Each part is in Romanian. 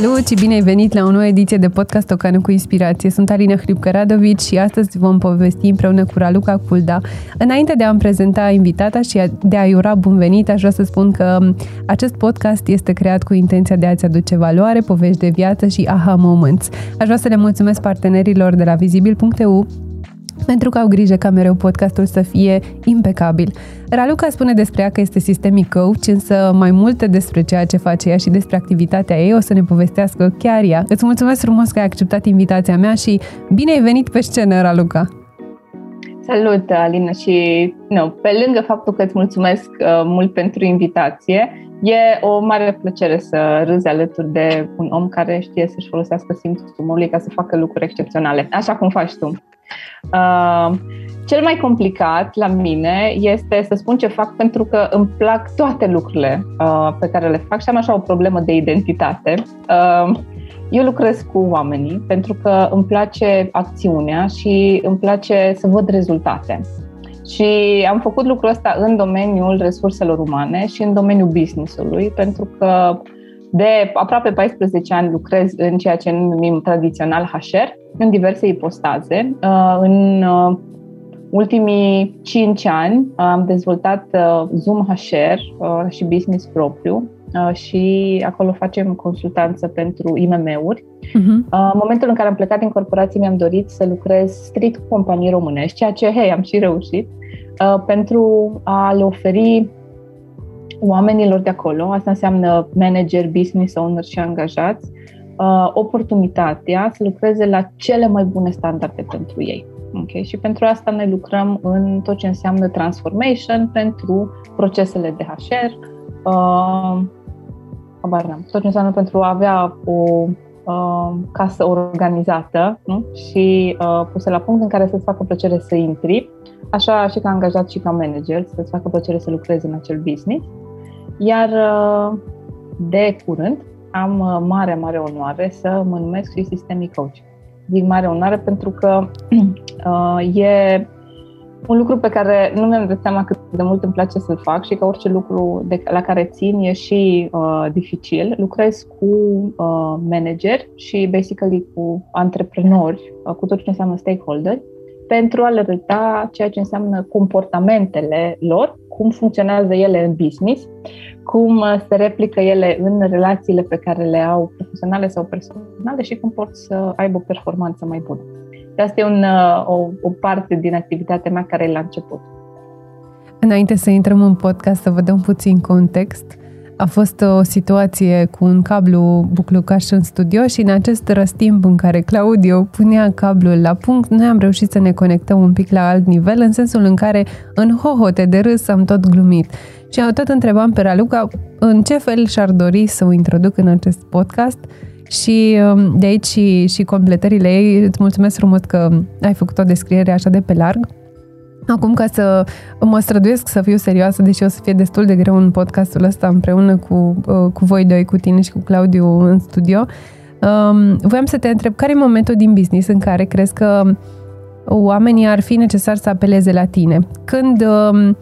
Salut și bine ai venit la o nouă ediție de podcast Ocană cu Inspirație. Sunt Alina Hripcă-Radovici și astăzi vom povesti împreună cu Raluca Culda. Înainte de a-mi prezenta invitata și de a-i ura bun venit, aș vrea să spun că acest podcast este creat cu intenția de a-ți aduce valoare, povești de viață și aha moments. Aș vrea să le mulțumesc partenerilor de la vizibil.eu pentru că au grijă ca mereu podcastul să fie impecabil. Raluca spune despre ea că este sistemic coach, însă mai multe despre ceea ce face ea și despre activitatea ei o să ne povestească chiar ea. Îți mulțumesc frumos că ai acceptat invitația mea și bine ai venit pe scenă, Raluca! Salut, Alina, și no, pe lângă faptul că îți mulțumesc uh, mult pentru invitație, e o mare plăcere să râzi alături de un om care știe să-și folosească simțul umorului ca să facă lucruri excepționale, așa cum faci tu. Uh, cel mai complicat la mine este să spun ce fac pentru că îmi plac toate lucrurile uh, pe care le fac și am așa o problemă de identitate. Uh, eu lucrez cu oamenii pentru că îmi place acțiunea și îmi place să văd rezultate. Și am făcut lucrul ăsta în domeniul resurselor umane și în domeniul business-ului, pentru că de aproape 14 ani lucrez în ceea ce numim tradițional HR, în diverse ipostaze. Uh, în uh, ultimii 5 ani am dezvoltat uh, Zoom HR și business propriu și acolo facem consultanță pentru IMM-uri. Uh-huh. În momentul în care am plecat din corporație mi-am dorit să lucrez strict cu companii românești, ceea ce, hei, am și reușit, pentru a le oferi oamenilor de acolo, asta înseamnă manager, business owner și angajați, uh, oportunitatea să lucreze la cele mai bune standarde pentru ei. Okay? Și pentru asta noi lucrăm în tot ce înseamnă transformation pentru procesele de HR, uh, tot ce înseamnă pentru a avea o uh, casă organizată nu? și uh, pusă la punct în care să-ți facă plăcere să intri, așa și ca angajat și ca manager, să-ți facă plăcere să lucrezi în acel business. Iar uh, de curând am uh, mare, mare onoare să mă numesc și Systemic Coach. Zic mare onoare pentru că uh, e un lucru pe care nu mi-am dat seama cât de mult îmi place să-l fac și că orice lucru de, la care țin e și uh, dificil. Lucrez cu uh, manageri și basically cu antreprenori, uh, cu tot ce înseamnă stakeholder, pentru a le arăta ceea ce înseamnă comportamentele lor, cum funcționează ele în business cum uh, se replică ele în relațiile pe care le au profesionale sau personale și cum pot să aibă o performanță mai bună. De asta e un, uh, o, o parte din activitatea mea care e la început. Înainte să intrăm în podcast, să vă dăm puțin context. A fost o situație cu un cablu buclucaș în studio și în acest răstimp în care Claudio punea cablul la punct, noi am reușit să ne conectăm un pic la alt nivel, în sensul în care în hohote de râs am tot glumit. Și tot întrebam pe Raluca în ce fel și-ar dori să o introduc în acest podcast și um, de aici și, și completările ei. Îți mulțumesc frumos că ai făcut o descriere așa de pe larg. Acum, ca să mă străduiesc să fiu serioasă, deși o să fie destul de greu în podcastul ăsta împreună cu, uh, cu voi doi, cu tine și cu Claudiu în studio, um, voiam să te întreb care e momentul din business în care crezi că oamenii ar fi necesar să apeleze la tine? Când um,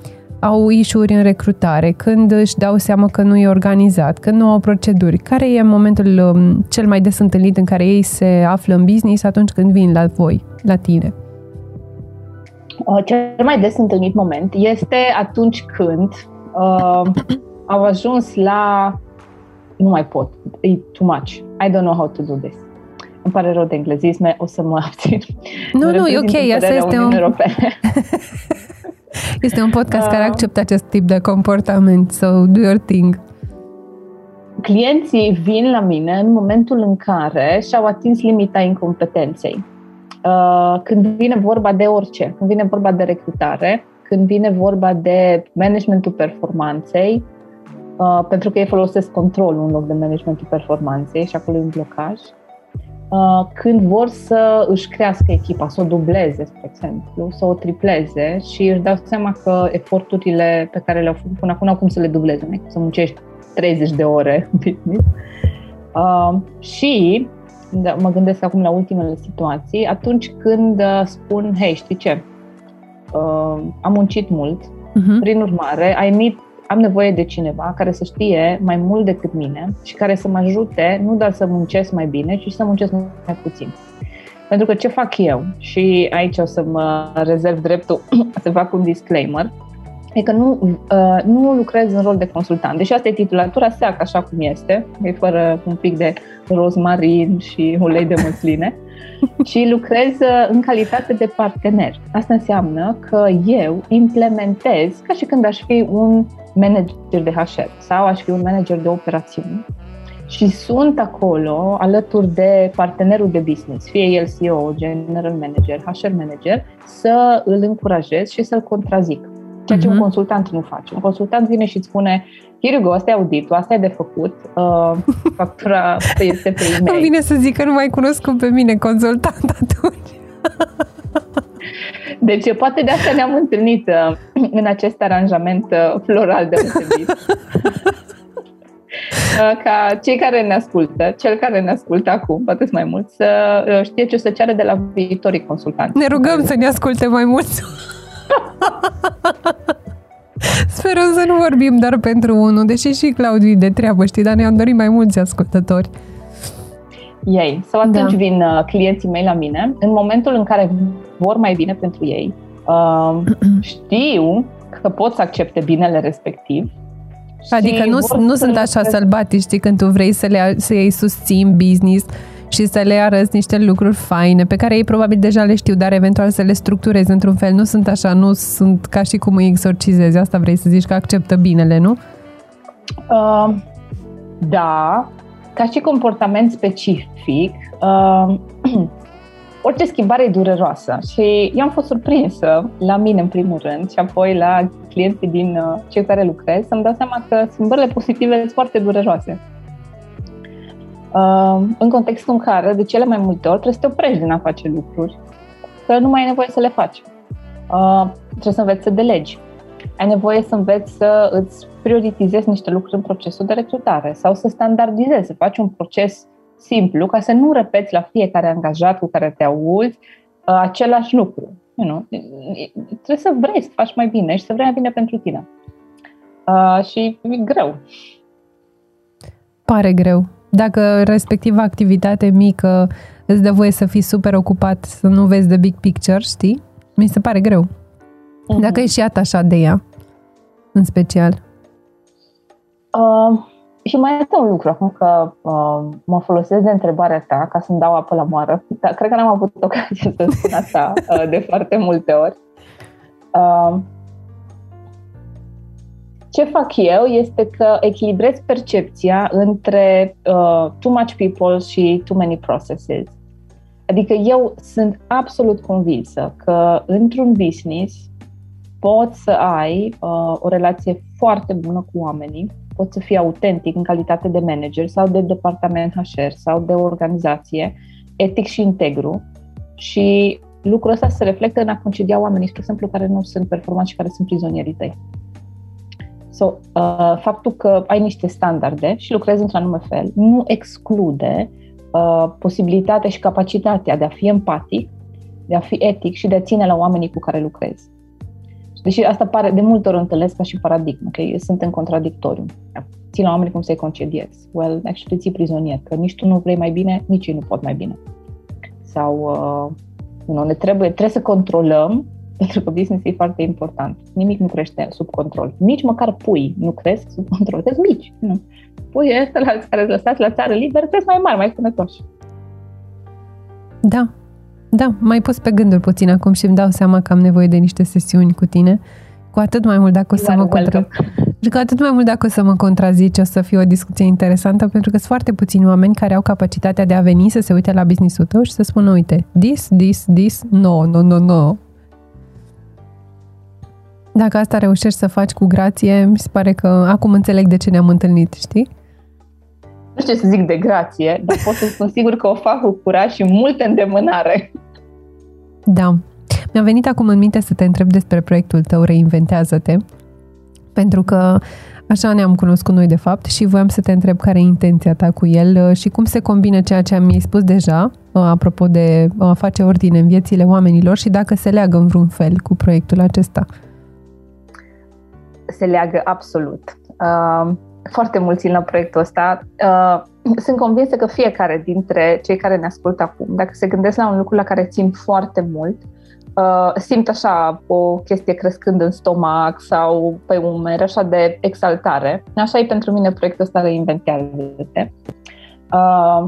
au ișuri în recrutare, când își dau seama că nu e organizat, când nu au proceduri, care e momentul um, cel mai des întâlnit în care ei se află în business atunci când vin la voi, la tine? Uh, cel mai des întâlnit moment este atunci când uh, au ajuns la nu mai pot, e too much, I don't know how to do this. Îmi pare rău de englezisme, o să mă abțin. Nu, nu, e ok, asta este un... este un podcast uh, care acceptă acest tip de comportament, so do your thing. Clienții vin la mine în momentul în care și-au atins limita incompetenței Uh, când vine vorba de orice, când vine vorba de recrutare, când vine vorba de managementul performanței, uh, pentru că ei folosesc controlul în loc de managementul performanței și acolo e un blocaj, uh, când vor să își crească echipa, să o dubleze, spre exemplu, să o tripleze și își dau seama că eforturile pe care le-au făcut până acum cum să le dubleze, să muncești 30 de ore business. Uh, și da, mă gândesc acum la ultimele situații, atunci când uh, spun, hei, știi ce, uh, am muncit mult, uh-huh. prin urmare, I need am nevoie de cineva care să știe mai mult decât mine și care să mă ajute nu doar să muncesc mai bine, ci să muncesc mai puțin. Pentru că ce fac eu, și aici o să mă rezerv dreptul să fac un disclaimer, e că nu, uh, nu lucrez în rol de consultant. Deși asta e titulatura, seacă așa cum este, e fără un pic de rozmarin și ulei de măsline, și lucrez uh, în calitate de partener. Asta înseamnă că eu implementez ca și când aș fi un manager de HR sau aș fi un manager de operațiuni și sunt acolo alături de partenerul de business, fie el CEO, general manager, HR manager, să îl încurajez și să-l contrazic. Ceea ce uh-huh. un mhm. consultant nu face. Un consultant vine și îți spune, here you go, asta e auditul, asta e de făcut, uh, factura este pe e-mail. Nu vine să zic că nu mai cunosc pe mine consultant atunci. Deci poate de asta ne-am întâlnit uh, în acest aranjament uh, floral deosebit. Uh, ca cei care ne ascultă, cel care ne ascultă acum, poate mai mult, să uh, știe ce o să ceară de la viitorii consultanți. Ne rugăm să ne asculte mai mult. Sperăm să nu vorbim doar pentru unul, deși și Claudiu de treabă, știi, dar ne-am dorit mai mulți ascultători. Ei. Sau atunci da. vin uh, clienții mei la mine, în momentul în care vor mai bine pentru ei, uh, știu că pot să accepte binele respectiv Adică nu, nu sunt așa sălbatici, știi, când tu vrei să le să iei susțin business și să le arăți niște lucruri faine pe care ei probabil deja le știu, dar eventual să le structurezi într-un fel. Nu sunt așa, nu sunt ca și cum îi exorcizezi. Asta vrei să zici că acceptă binele, nu? Uh, da, ca și comportament specific, uh, orice schimbare e dureroasă și eu am fost surprinsă la mine în primul rând și apoi la clienții din uh, cei care lucrez să-mi dau seama că schimbările pozitive sunt foarte dureroase. Uh, în contextul în care, de cele mai multe ori, trebuie să te oprești din a face lucruri, că nu mai ai nevoie să le faci. Uh, trebuie să înveți să delegi. Ai nevoie să înveți să îți prioritizezi niște lucruri în procesul de recrutare sau să standardizezi, să faci un proces simplu, ca să nu repeți la fiecare angajat cu care te auzi uh, același lucru. You know? Trebuie să vrei să faci mai bine și să vrei mai bine pentru tine. Uh, și e greu. Pare greu. Dacă respectiva activitate mică îți dă voie să fii super ocupat, să nu vezi de big picture, știi? Mi se pare greu. Uh-huh. Dacă ești atașat de ea, în special. Uh, și mai este un lucru, acum că uh, mă folosesc de întrebarea ta ca să-mi dau apă la moară, dar cred că n-am avut ocazia să spun asta uh, de foarte multe ori. Uh, ce fac eu este că echilibrez percepția între uh, too much people și too many processes. Adică eu sunt absolut convinsă că într-un business poți să ai uh, o relație foarte bună cu oamenii, poți să fii autentic în calitate de manager sau de departament HR sau de organizație, etic și integru și lucrul ăsta se reflectă în a concedia oamenii, spre exemplu, care nu sunt performanți și care sunt prizonierii tăi. So, uh, faptul că ai niște standarde și lucrezi într-un anume fel nu exclude uh, posibilitatea și capacitatea de a fi empatic, de a fi etic și de a ține la oamenii cu care lucrezi. Deși asta pare, de multe ori întâlnesc ca și paradigmă, că sunt în contradictoriu. Țin la oameni cum să-i concediezi. Well, actually ții prizonier, că nici tu nu vrei mai bine, nici ei nu pot mai bine. Sau, uh, nu, ne trebuie, trebuie să controlăm, pentru că business e foarte important. Nimic nu crește sub control. Nici măcar pui nu cresc sub control. Cresc mici. Nu. Pui ăsta la care lăsați la țară liber cresc mai mari, mai sănătoși. Da, da, mai pus pe gânduri puțin acum și îmi dau seama că am nevoie de niște sesiuni cu tine. Cu atât mai mult dacă o să mă contra... Și cu atât mai mult dacă o să mă contrazici, o să fie o discuție interesantă, pentru că sunt foarte puțini oameni care au capacitatea de a veni să se uite la business-ul tău și să spună, uite, this, this, this, no, no, no, no. Dacă asta reușești să faci cu grație, mi se pare că acum înțeleg de ce ne-am întâlnit, știi? Nu știu ce să zic de grație, dar pot să spun sigur că o fac cu curaj și multă îndemânare. Da. Mi-a venit acum în minte să te întreb despre proiectul tău Reinventează-te, pentru că așa ne-am cunoscut noi de fapt și voiam să te întreb care e intenția ta cu el uh, și cum se combină ceea ce am spus deja, uh, apropo de a face ordine în viețile oamenilor și dacă se leagă în vreun fel cu proiectul acesta. Se leagă absolut. Uh, foarte mulți la proiectul ăsta. Uh, sunt convinsă că fiecare dintre cei care ne ascultă acum, dacă se gândesc la un lucru la care țin foarte mult, uh, simt așa o chestie crescând în stomac sau pe umeri, așa de exaltare. Așa e pentru mine proiectul ăsta Reinventează-te. Uh,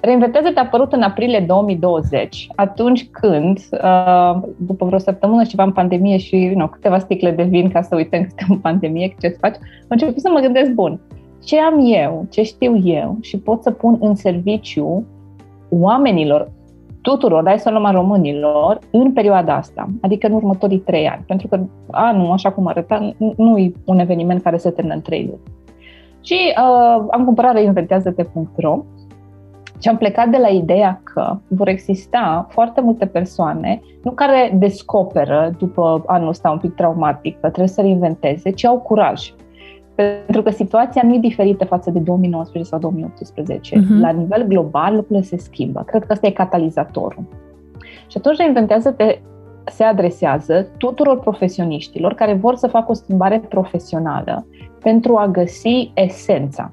Reinventează-te a apărut în aprilie 2020, atunci când, uh, după vreo săptămână ceva în pandemie și you know, câteva sticle de vin ca să uităm că suntem în pandemie, ce să faci, am început să mă gândesc, bun, ce am eu, ce știu eu și pot să pun în serviciu oamenilor, tuturor, dai să luăm a românilor, în perioada asta, adică în următorii trei ani. Pentru că anul, așa cum arăta, nu e un eveniment care se termină în trei luni. Și uh, am cumpărat reinventează-te.ro și am plecat de la ideea că vor exista foarte multe persoane, nu care descoperă după anul ăsta un pic traumatic că trebuie să reinventeze, ci au curaj. Pentru că situația nu e diferită față de 2019 sau 2018. Uh-huh. Mhm. La nivel global lucrurile se schimbă. Cred că ăsta e catalizatorul. Și atunci reinventează-te se adresează tuturor profesioniștilor care vor să facă o schimbare profesională pentru a găsi esența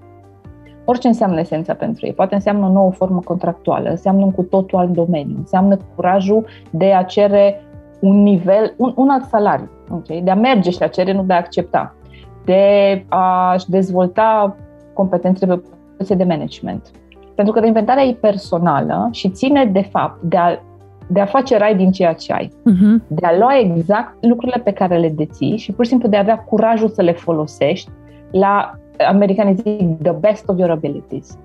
orice înseamnă esența pentru ei. Poate înseamnă o nouă formă contractuală, înseamnă un cu totul alt domeniu, înseamnă curajul de a cere un nivel, un, un alt salariu, okay? de a merge și a cere, nu de a accepta, de a-și dezvolta competențele pe poziție de management. Pentru că reinventarea e personală și ține, de fapt, de a, de a face rai din ceea ce ai. Uh-huh. De a lua exact lucrurile pe care le deții și pur și simplu de a avea curajul să le folosești la americanii zic the best of your abilities.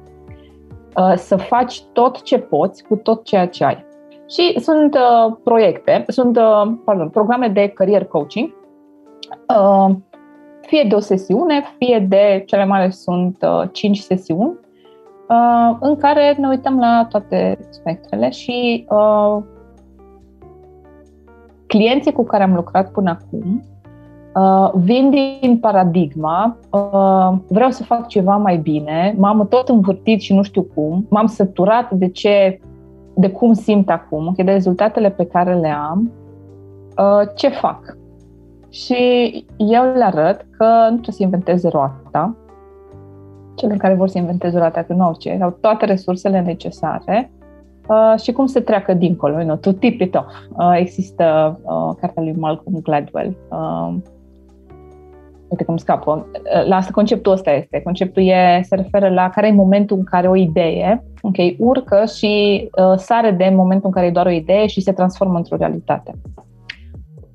Uh, să faci tot ce poți cu tot ceea ce ai. Și sunt uh, proiecte, sunt uh, pardon, programe de career coaching, uh, fie de o sesiune, fie de cele mai mari sunt uh, 5 sesiuni, uh, în care ne uităm la toate spectrele și uh, clienții cu care am lucrat până acum Uh, vin din paradigma, uh, vreau să fac ceva mai bine, m-am tot învârtit și nu știu cum, m-am săturat de ce, de cum simt acum, de rezultatele pe care le am, uh, ce fac? Și eu le arăt că nu trebuie să inventeze roata, celor care vor să inventeze roata, că nu au ce, au toate resursele necesare uh, și cum se treacă dincolo, you know, to tip it off. Uh, există uh, cartea lui Malcolm Gladwell, uh, uite cum scapă, la asta conceptul ăsta este. Conceptul e, se referă la care e momentul în care o idee, ok, urcă și uh, sare de momentul în care e doar o idee și se transformă într-o realitate.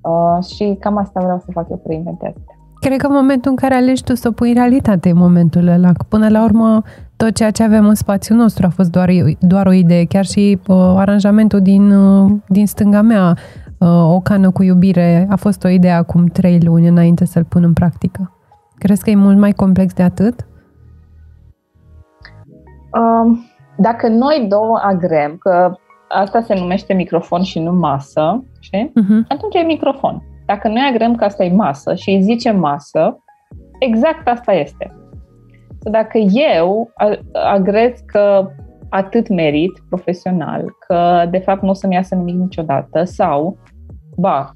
Uh, și cam asta vreau să fac eu reinventează. Cred că în momentul în care alegi tu să o pui în realitate în momentul ăla, că până la urmă tot ceea ce avem în spațiul nostru a fost doar, doar o idee, chiar și uh, aranjamentul din, uh, din stânga mea Uh, o cană cu iubire a fost o idee acum trei luni înainte să-l pun în practică. Crezi că e mult mai complex de atât? Um, dacă noi două agrem că asta se numește microfon și nu masă, știi? Uh-huh. Atunci e microfon. Dacă noi agrem că asta e masă și îi zicem masă, exact asta este. Dacă eu agrez că atât merit profesional, că de fapt nu o să-mi iasă nimic niciodată sau ba,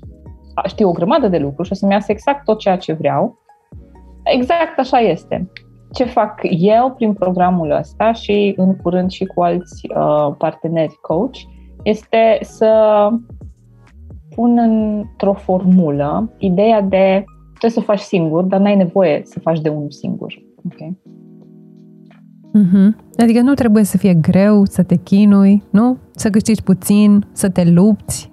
știu o grămadă de lucruri și o să-mi iasă exact tot ceea ce vreau. Exact așa este. Ce fac eu prin programul ăsta și în curând și cu alți uh, parteneri coach este să pun într-o formulă ideea de trebuie să o faci singur, dar n-ai nevoie să faci de unul singur. Okay? Mm-hmm. Adică nu trebuie să fie greu, să te chinui, nu? Să câștigi puțin, să te lupți,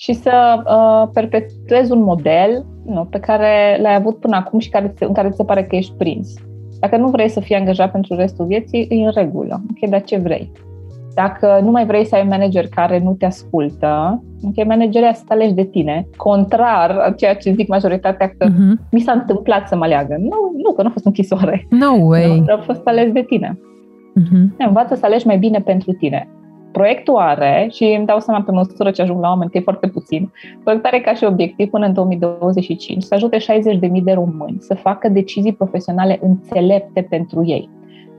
și să uh, perpetuezi un model nu, pe care l-ai avut până acum și care, în care ți se pare că ești prins. Dacă nu vrei să fii angajat pentru restul vieții, e în regulă. Ok, dar ce vrei? Dacă nu mai vrei să ai un manager care nu te ascultă, ok, manageria să te alegi de tine. Contrar a ceea ce zic majoritatea că uh-huh. mi s-a întâmplat să mă aleagă. Nu, nu, că nu a fost închisoare. No way! Nu, a fost ales de tine. Uh-huh. Învață să alegi mai bine pentru tine proiectul are, și îmi dau seama pe măsură ce ajung la oameni, că e foarte puțin, proiectul are ca și obiectiv până în 2025 să ajute 60.000 de români să facă decizii profesionale înțelepte pentru ei.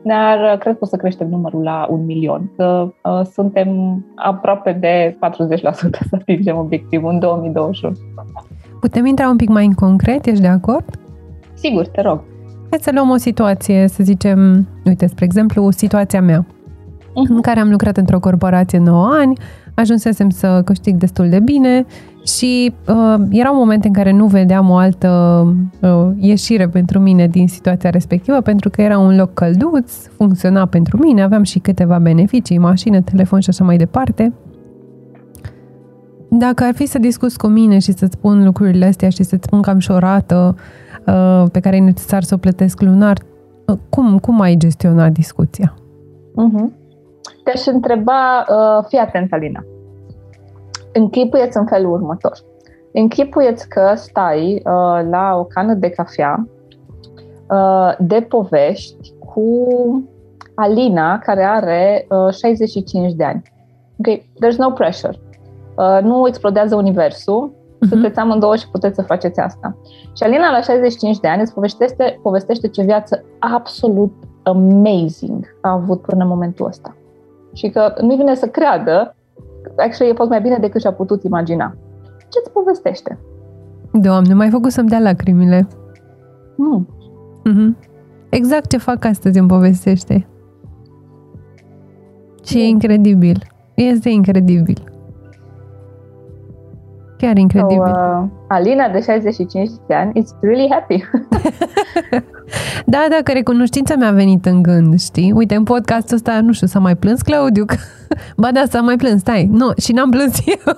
Dar cred că o să creștem numărul la un milion, că uh, suntem aproape de 40% să atingem obiectivul în 2021. Putem intra un pic mai în concret, ești de acord? Sigur, te rog. Hai să luăm o situație, să zicem, uite, spre exemplu, situația mea, uh-huh. în care am lucrat într-o corporație 9 ani, ajunsesem să câștig destul de bine și uh, erau momente în care nu vedeam o altă uh, ieșire pentru mine din situația respectivă, pentru că era un loc călduț, funcționa pentru mine, aveam și câteva beneficii, mașină, telefon și așa mai departe. Dacă ar fi să discuți cu mine și să-ți spun lucrurile astea și să-ți spun că am și o rată uh, pe care e necesar să o plătesc lunar, uh, cum, cum ai gestionat discuția? Uh-huh. Te-aș întreba, uh, fii atent, Alina, închipuieți în felul următor. Închipuieți că stai uh, la o cană de cafea uh, de povești cu Alina, care are uh, 65 de ani. Ok, there's no pressure. Uh, nu explodează universul, uh-huh. sunteți amândouă și puteți să faceți asta. Și Alina, la 65 de ani, îți povestește, povestește ce viață absolut amazing a avut până în momentul ăsta. Și că nu-i vine să creadă actually e fost mai bine decât și-a putut imagina. Ce-ți povestește? Doamne, mai făcut să-mi dea lacrimile. Mm. Mm-hmm. Exact ce fac astăzi îmi povestește. Și mm. e incredibil. Este incredibil. Chiar incredibil. So, uh, Alina, de 65 de ani, is really happy. da, da, că recunoștința mi-a venit în gând, știi? Uite, în podcastul ăsta, nu știu, s-a mai plâns Claudiu? Că... ba da, s-a mai plâns, stai. Nu, și n-am plâns eu.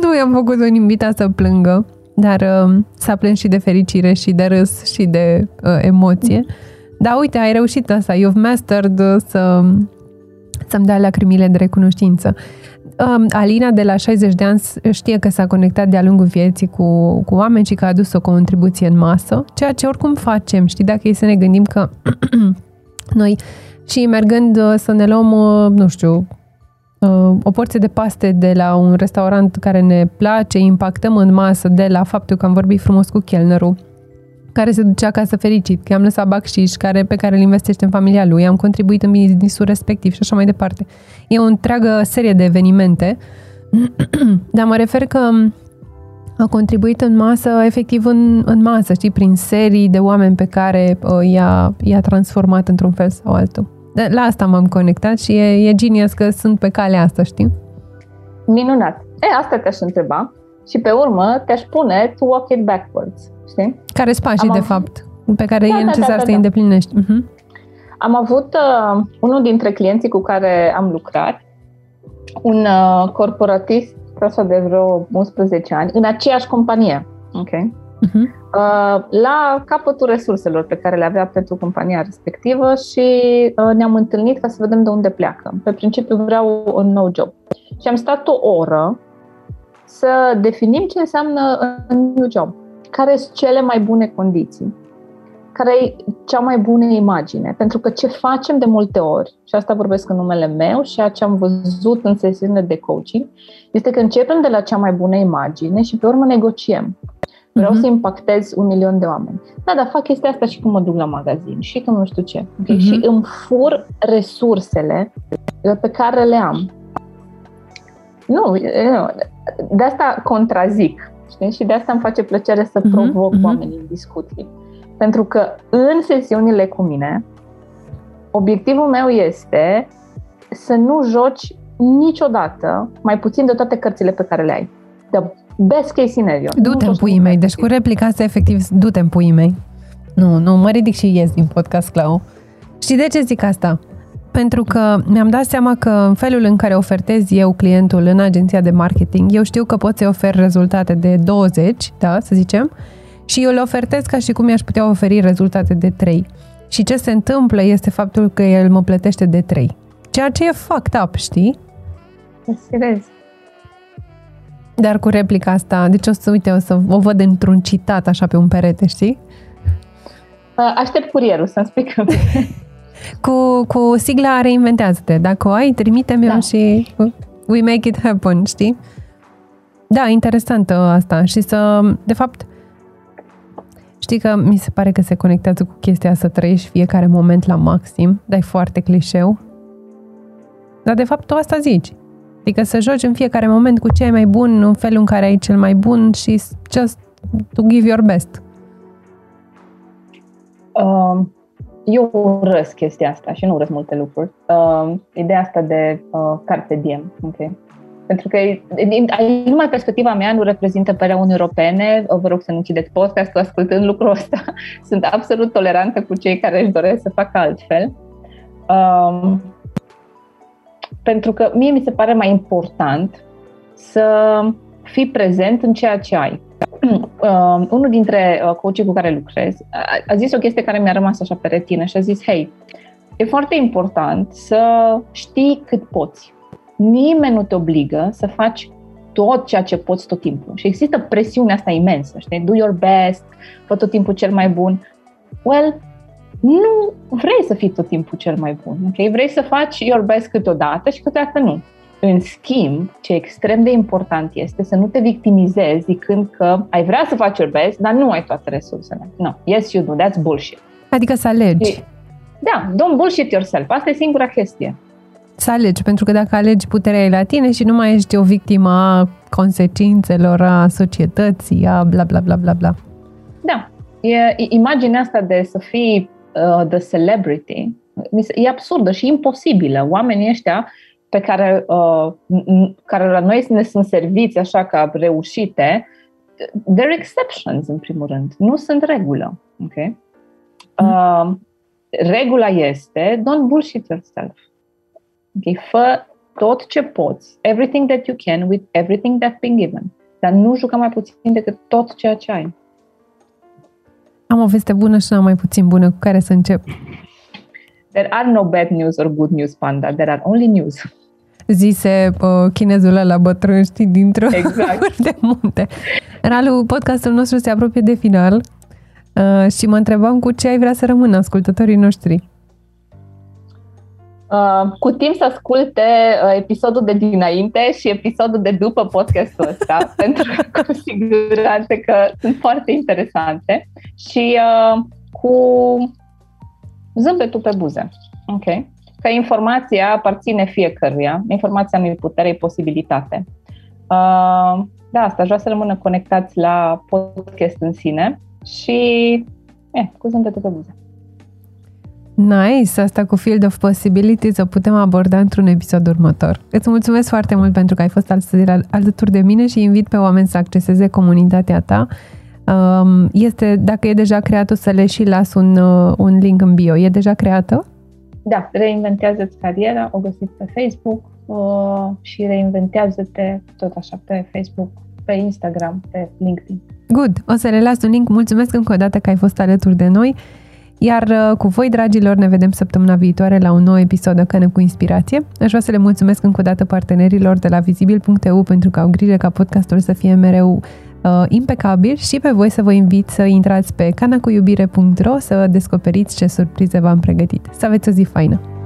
nu i-am făcut un invitat să plângă, dar uh, s-a plâns și de fericire și de râs și de uh, emoție. Da, uite, ai reușit asta. You've mastered uh, să, să-mi dai lacrimile de recunoștință. Um, Alina de la 60 de ani știe că s-a conectat de-a lungul vieții cu, cu oameni și că a adus o contribuție în masă, ceea ce oricum facem, știi, dacă e să ne gândim că noi și mergând uh, să ne luăm, uh, nu știu, uh, o porție de paste de la un restaurant care ne place, impactăm în masă de la faptul că am vorbit frumos cu chelnerul, care se duce acasă fericit, că am lăsat bacșiș care, pe care îl investește în familia lui, am contribuit în businessul respectiv și așa mai departe. E o întreagă serie de evenimente, dar mă refer că a contribuit în masă, efectiv în, în masă, știi, prin serii de oameni pe care uh, i-a, i-a transformat într-un fel sau altul. De, la asta m-am conectat și e, e genius că sunt pe calea asta, știi? Minunat. E, asta te-aș întreba și pe urmă te-aș pune to walk it backwards știi? Care sunt pașii, de fapt, pe care da, e necesar da, da, da, să-i îndeplinești. Uh-huh. Am avut uh, unul dintre clienții cu care am lucrat, un uh, corporatist, așa de vreo 11 ani, în aceeași companie. Ok? Uh-huh. Uh, la capătul resurselor pe care le avea pentru compania respectivă și uh, ne-am întâlnit ca să vedem de unde pleacă. Pe principiu vreau un nou job. Și am stat o oră să definim ce înseamnă un new job care sunt cele mai bune condiții, care e cea mai bună imagine. Pentru că ce facem de multe ori, și asta vorbesc în numele meu și a ce am văzut în sesiunile de coaching, este că începem de la cea mai bună imagine și pe urmă negociem. Vreau uh-huh. să impactez un milion de oameni. Da, dar fac chestia asta și când mă duc la magazin și când nu știu ce. Okay? Uh-huh. Și îmi fur resursele pe care le am. Nu, de asta contrazic. Știi? Și de asta îmi face plăcere să uh-huh, provoc uh-huh. oamenii în discuții. Pentru că în sesiunile cu mine, obiectivul meu este să nu joci niciodată mai puțin de toate cărțile pe care le ai. The best case scenario. Du-te în puii mei. Deci cu replica asta, efectiv, du-te în puii mei. Nu, nu, mă ridic și ies din podcast, Clau. Știi de ce zic asta? Pentru că mi-am dat seama că în felul în care ofertez eu clientul în agenția de marketing, eu știu că pot să ofer rezultate de 20, da, să zicem, și eu le ofertez ca și cum i-aș putea oferi rezultate de 3. Și ce se întâmplă este faptul că el mă plătește de 3. Ceea ce e fucked up, știi? Serios. Dar cu replica asta, deci o să, uite, o să o văd într-un citat așa pe un perete, știi? Aștept curierul să-mi spui că cu, cu sigla Reinventează-te. Dacă o ai, trimite-mi da. și we make it happen, știi? Da, interesantă asta. Și să, de fapt, știi că mi se pare că se conectează cu chestia să trăiești fiecare moment la maxim, dar e foarte clișeu. Dar de fapt tu asta zici. Adică să joci în fiecare moment cu ce ai mai bun, în felul în care ai cel mai bun și just to give your best. Uh, eu urăsc chestia asta și nu urăsc multe lucruri. Uh, ideea asta de uh, carpe diem, ok? Pentru că din, numai perspectiva mea nu reprezintă părerea Uniunii Europene. Vă rog să nu închideți podcastul ascultând lucrul ăsta. Sunt absolut tolerantă cu cei care își doresc să facă altfel. Um, pentru că mie mi se pare mai important să fii prezent în ceea ce ai. Uh, unul dintre uh, coachii cu care lucrez a, a zis o chestie care mi-a rămas așa pe retină și a zis, hei, e foarte important să știi cât poți nimeni nu te obligă să faci tot ceea ce poți tot timpul. Și există presiunea asta imensă, știi? Do your best, fă tot timpul cel mai bun. Well, nu vrei să fii tot timpul cel mai bun, ok? Vrei să faci your best câteodată și câteodată nu. În schimb, ce extrem de important este să nu te victimizezi zicând că ai vrea să faci your best, dar nu ai toate resursele. No, yes you do, that's bullshit. Adică să alegi. Da, don't bullshit yourself. Asta e singura chestie să alegi, pentru că dacă alegi, puterea e la tine și nu mai ești o victimă a consecințelor, a societății, a bla bla bla bla bla. Da. E, imaginea asta de să fii uh, the celebrity e absurdă și imposibilă. Oamenii ăștia pe care, uh, care la noi ne sunt serviți așa ca reușite, they're exceptions în primul rând, nu sunt regulă. Okay? Mm. Uh, regula este don't bullshit yourself. Okay? Fă tot ce poți, everything that you can with everything that's been given. Dar nu juca mai puțin decât tot ceea ce ai. Am o veste bună și una mai puțin bună. Cu care să încep? There are no bad news or good news, Panda. There are only news. Zise uh, chinezul la bătrân, știi, dintr-o exact. de munte. Ralu, podcastul nostru se apropie de final uh, și mă întrebam cu ce ai vrea să rămână ascultătorii noștri. Uh, cu timp să asculte uh, episodul de dinainte și episodul de după podcastul ăsta, pentru că cu siguranță că sunt foarte interesante și uh, cu zâmbetul pe buze. Ok? Că informația aparține fiecăruia, informația nu e putere, e posibilitate. Uh, da, asta, aș vrea să rămână conectați la podcast în sine și eh, cu zâmbetul pe buze. Nice! Asta cu Field of Possibilities o putem aborda într-un episod următor. Îți mulțumesc foarte mult pentru că ai fost alături de mine și invit pe oameni să acceseze comunitatea ta. Um, este, dacă e deja creată, să le și las un, uh, un link în bio. E deja creată? Da, reinventează-ți cariera, o găsiți pe Facebook uh, și reinventează-te tot așa pe Facebook, pe Instagram, pe LinkedIn. Good! O să le las un link. Mulțumesc încă o dată că ai fost alături de noi. Iar uh, cu voi, dragilor, ne vedem săptămâna viitoare la un nou episod de Cănă cu Inspirație. Aș vrea să le mulțumesc încă o dată partenerilor de la Vizibil.eu pentru că au grijă ca podcastul să fie mereu uh, impecabil și pe voi să vă invit să intrați pe canacuiubire.ro să descoperiți ce surprize v-am pregătit. Să aveți o zi faină!